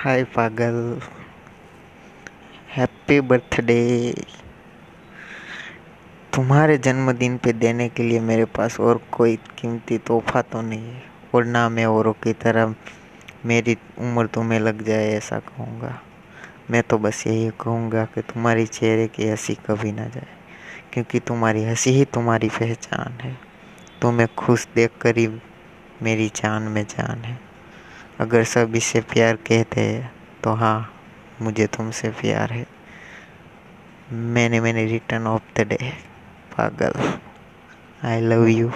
हाय पागल। Happy birthday तुम्हारे जन्मदिन पे देने के लिए मेरे पास और कोई कीमती तोहफा तो नहीं है। और ना मैं औरों की तरह मेरी उम्र तुम्हें लग जाए ऐसा कहूँगा। मैं तो बस यही कहूँगा कि तुम्हारी चेहरे की हँसी कभी ना जाए, क्योंकि तुम्हारी हँसी ही तुम्हारी पहचान है। तुम्हें खुश देख कर ही मेरी जान में जान है। अगर सब इसे प्यार कहते हैं तो हाँ मुझे तुमसे प्यार है। मैंने मैंने रिटर्न ऑफ़ द डे पागल। I love you